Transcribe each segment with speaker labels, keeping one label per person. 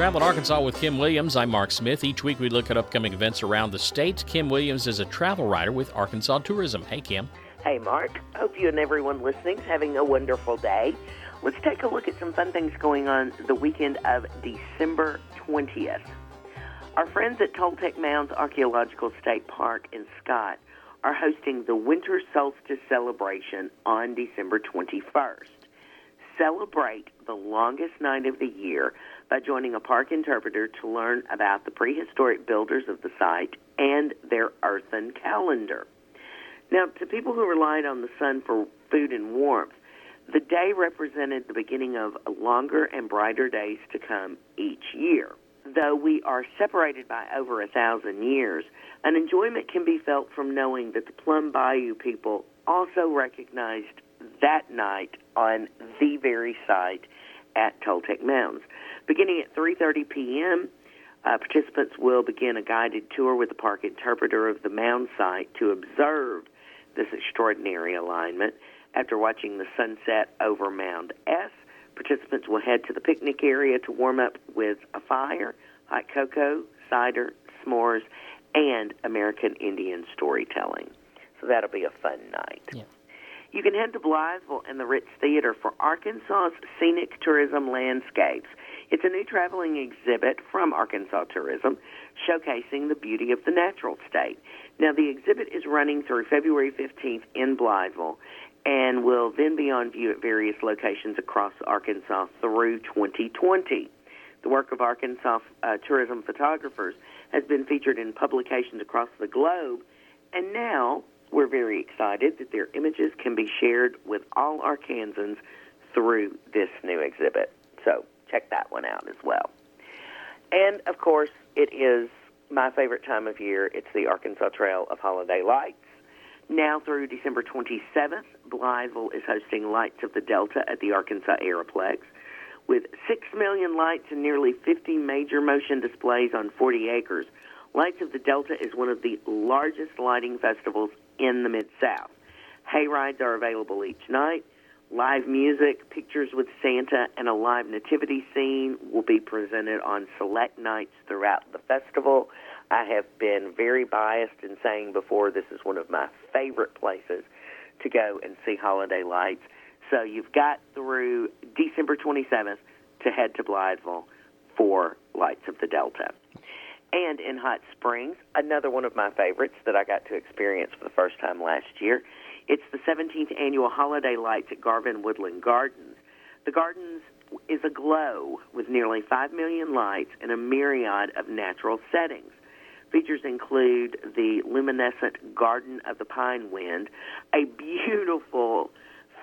Speaker 1: Travel Arkansas with Kim Williams. I'm Mark Smith. Each week we look at upcoming events around the state. Kim Williams is a travel writer with Arkansas Tourism. Hey, Kim.
Speaker 2: Hey, Mark. Hope you and everyone listening is having a wonderful day. Let's take a look at some fun things going on the weekend of December 20th. Our friends at Toltec Mounds Archaeological State Park in Scott are hosting the Winter Solstice celebration on December 21st. Celebrate the longest night of the year by joining a park interpreter to learn about the prehistoric builders of the site and their earthen calendar. Now, to people who relied on the sun for food and warmth, the day represented the beginning of longer and brighter days to come each year. Though we are separated by over a thousand years, an enjoyment can be felt from knowing that the Plum Bayou people also recognized that night on the very site at Toltec Mounds. Beginning at 3:30 p.m., uh, participants will begin a guided tour with the park interpreter of the mound site to observe this extraordinary alignment. After watching the sunset over Mound S, participants will head to the picnic area to warm up with a fire, hot cocoa, cider, s'mores, and American Indian storytelling. So that'll be a fun night.
Speaker 1: Yeah.
Speaker 2: You can head to Blytheville and the Ritz Theater for Arkansas's Scenic Tourism Landscapes. It's a new traveling exhibit from Arkansas Tourism showcasing the beauty of the natural state. Now, the exhibit is running through February 15th in Blytheville and will then be on view at various locations across Arkansas through 2020. The work of Arkansas uh, tourism photographers has been featured in publications across the globe, and now we're very excited that their images can be shared with all Arkansans through this new exhibit. So check that one out as well. And of course, it is my favorite time of year. It's the Arkansas Trail of Holiday Lights. Now through December 27th, Blytheville is hosting Lights of the Delta at the Arkansas Aeroplex. With 6 million lights and nearly 50 major motion displays on 40 acres, Lights of the Delta is one of the largest lighting festivals in the Mid South. Hay rides are available each night. Live music, pictures with Santa, and a live nativity scene will be presented on select nights throughout the festival. I have been very biased in saying before this is one of my favorite places to go and see holiday lights. So you've got through December 27th to head to Blytheville for Lights of the Delta. And in Hot Springs, another one of my favorites that I got to experience for the first time last year. It's the 17th annual Holiday Lights at Garvin Woodland Gardens. The gardens is aglow with nearly 5 million lights and a myriad of natural settings. Features include the luminescent Garden of the Pine Wind, a beautiful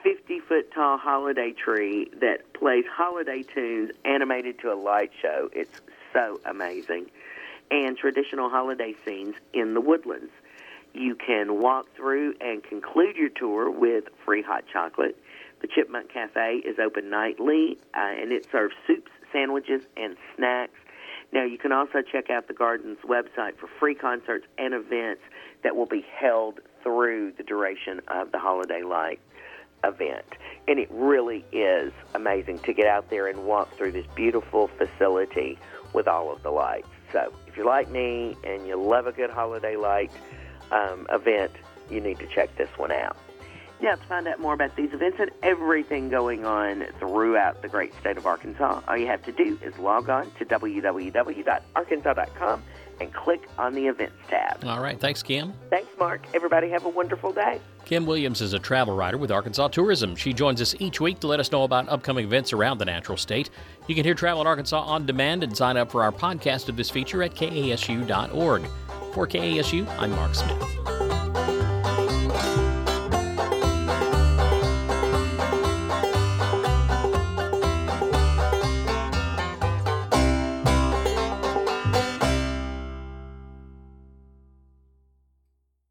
Speaker 2: 50 foot tall holiday tree that plays holiday tunes animated to a light show. It's so amazing. And traditional holiday scenes in the woodlands. You can walk through and conclude your tour with free hot chocolate. The Chipmunk Cafe is open nightly uh, and it serves soups, sandwiches, and snacks. Now, you can also check out the Garden's website for free concerts and events that will be held through the duration of the Holiday Light event. And it really is amazing to get out there and walk through this beautiful facility with all of the lights. So, if you're like me and you love a good holiday light um, event, you need to check this one out. Now, to find out more about these events and everything going on throughout the great state of Arkansas, all you have to do is log on to www.arkansas.com and click on the events tab.
Speaker 1: All right. Thanks, Kim.
Speaker 2: Thanks, Mark. Everybody have a wonderful day.
Speaker 1: Kim Williams is a travel writer with Arkansas Tourism. She joins us each week to let us know about upcoming events around the natural state. You can hear Travel in Arkansas on demand and sign up for our podcast of this feature at kasu.org. For KASU, I'm Mark Smith.